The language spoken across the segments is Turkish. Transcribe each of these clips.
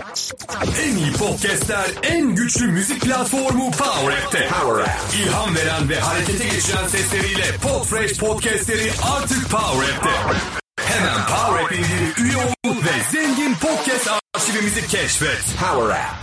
En iyi podcastler, en güçlü müzik platformu Power App'te. Power App. İlham veren ve harekete geçiren sesleriyle Podfresh podcastleri artık Power App'te. Hemen Power App indir, üye ol ve zengin podcast arşivimizi keşfet. Power App.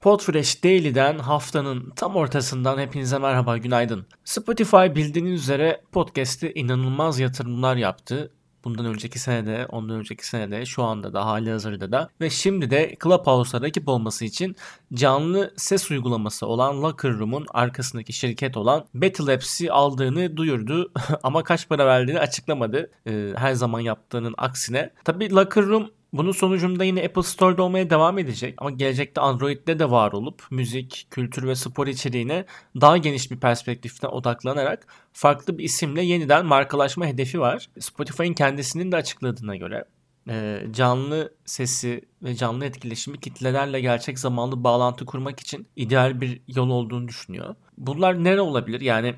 Podfresh Daily'den haftanın tam ortasından hepinize merhaba, günaydın. Spotify bildiğiniz üzere podcast'te inanılmaz yatırımlar yaptı. Bundan önceki senede, ondan önceki senede, şu anda da hali hazırda da ve şimdi de Clubhouse'a rakip olması için canlı ses uygulaması olan Locker Room'un arkasındaki şirket olan Battle Apps'i aldığını duyurdu ama kaç para verdiğini açıklamadı. Ee, her zaman yaptığının aksine. Tabii Locker Room bunun sonucunda yine Apple Store'da olmaya devam edecek ama gelecekte Android'de de var olup müzik, kültür ve spor içeriğine daha geniş bir perspektiften odaklanarak farklı bir isimle yeniden markalaşma hedefi var. Spotify'ın kendisinin de açıkladığına göre e, canlı sesi ve canlı etkileşimi kitlelerle gerçek zamanlı bağlantı kurmak için ideal bir yol olduğunu düşünüyor. Bunlar nere olabilir? Yani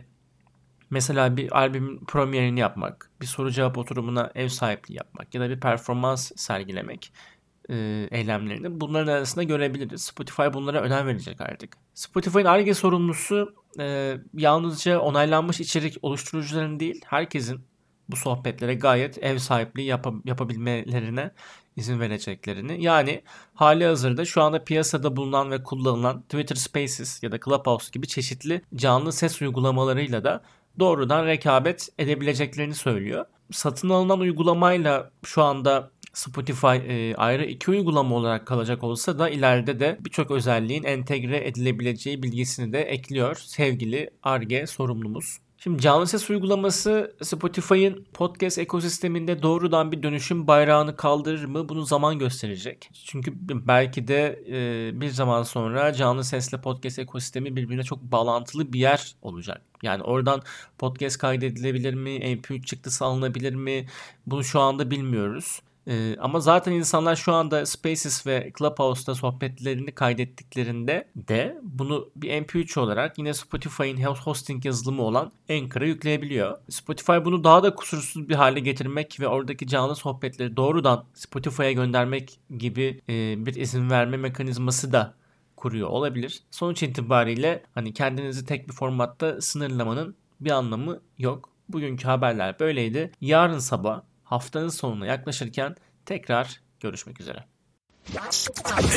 Mesela bir albümün premierini yapmak, bir soru cevap oturumuna ev sahipliği yapmak ya da bir performans sergilemek e, eylemlerini bunların arasında görebiliriz. Spotify bunlara önem verecek artık. Spotify'ın ARGE sorumlusu e, yalnızca onaylanmış içerik oluşturucuların değil, herkesin bu sohbetlere gayet ev sahipliği yap- yapabilmelerine izin vereceklerini. Yani hali hazırda şu anda piyasada bulunan ve kullanılan Twitter Spaces ya da Clubhouse gibi çeşitli canlı ses uygulamalarıyla da doğrudan rekabet edebileceklerini söylüyor. Satın alınan uygulamayla şu anda Spotify e, ayrı iki uygulama olarak kalacak olsa da ileride de birçok özelliğin entegre edilebileceği bilgisini de ekliyor sevgili Arge sorumlumuz. Şimdi canlı ses uygulaması Spotify'ın podcast ekosisteminde doğrudan bir dönüşüm bayrağını kaldırır mı? Bunu zaman gösterecek. Çünkü belki de e, bir zaman sonra canlı sesle podcast ekosistemi birbirine çok bağlantılı bir yer olacak. Yani oradan podcast kaydedilebilir mi? MP3 çıktısı alınabilir mi? Bunu şu anda bilmiyoruz. Ee, ama zaten insanlar şu anda Spaces ve Clubhouse'da sohbetlerini kaydettiklerinde de bunu bir MP3 olarak yine Spotify'ın hosting yazılımı olan Anchor'a yükleyebiliyor. Spotify bunu daha da kusursuz bir hale getirmek ve oradaki canlı sohbetleri doğrudan Spotify'a göndermek gibi e, bir izin verme mekanizması da kuruyor olabilir. Sonuç itibariyle hani kendinizi tek bir formatta sınırlamanın bir anlamı yok. Bugünkü haberler böyleydi. Yarın sabah haftanın sonuna yaklaşırken tekrar görüşmek üzere.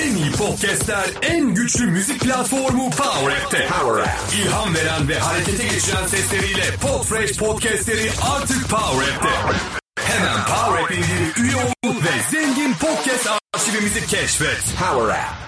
En iyi podcastler, en güçlü müzik platformu Power App'te. Power App. İlham veren ve harekete geçiren sesleriyle Podfresh podcastleri artık Power App'te. Hemen Power App indir, üye ol ve zengin podcast arşivimizi keşfet. Power App.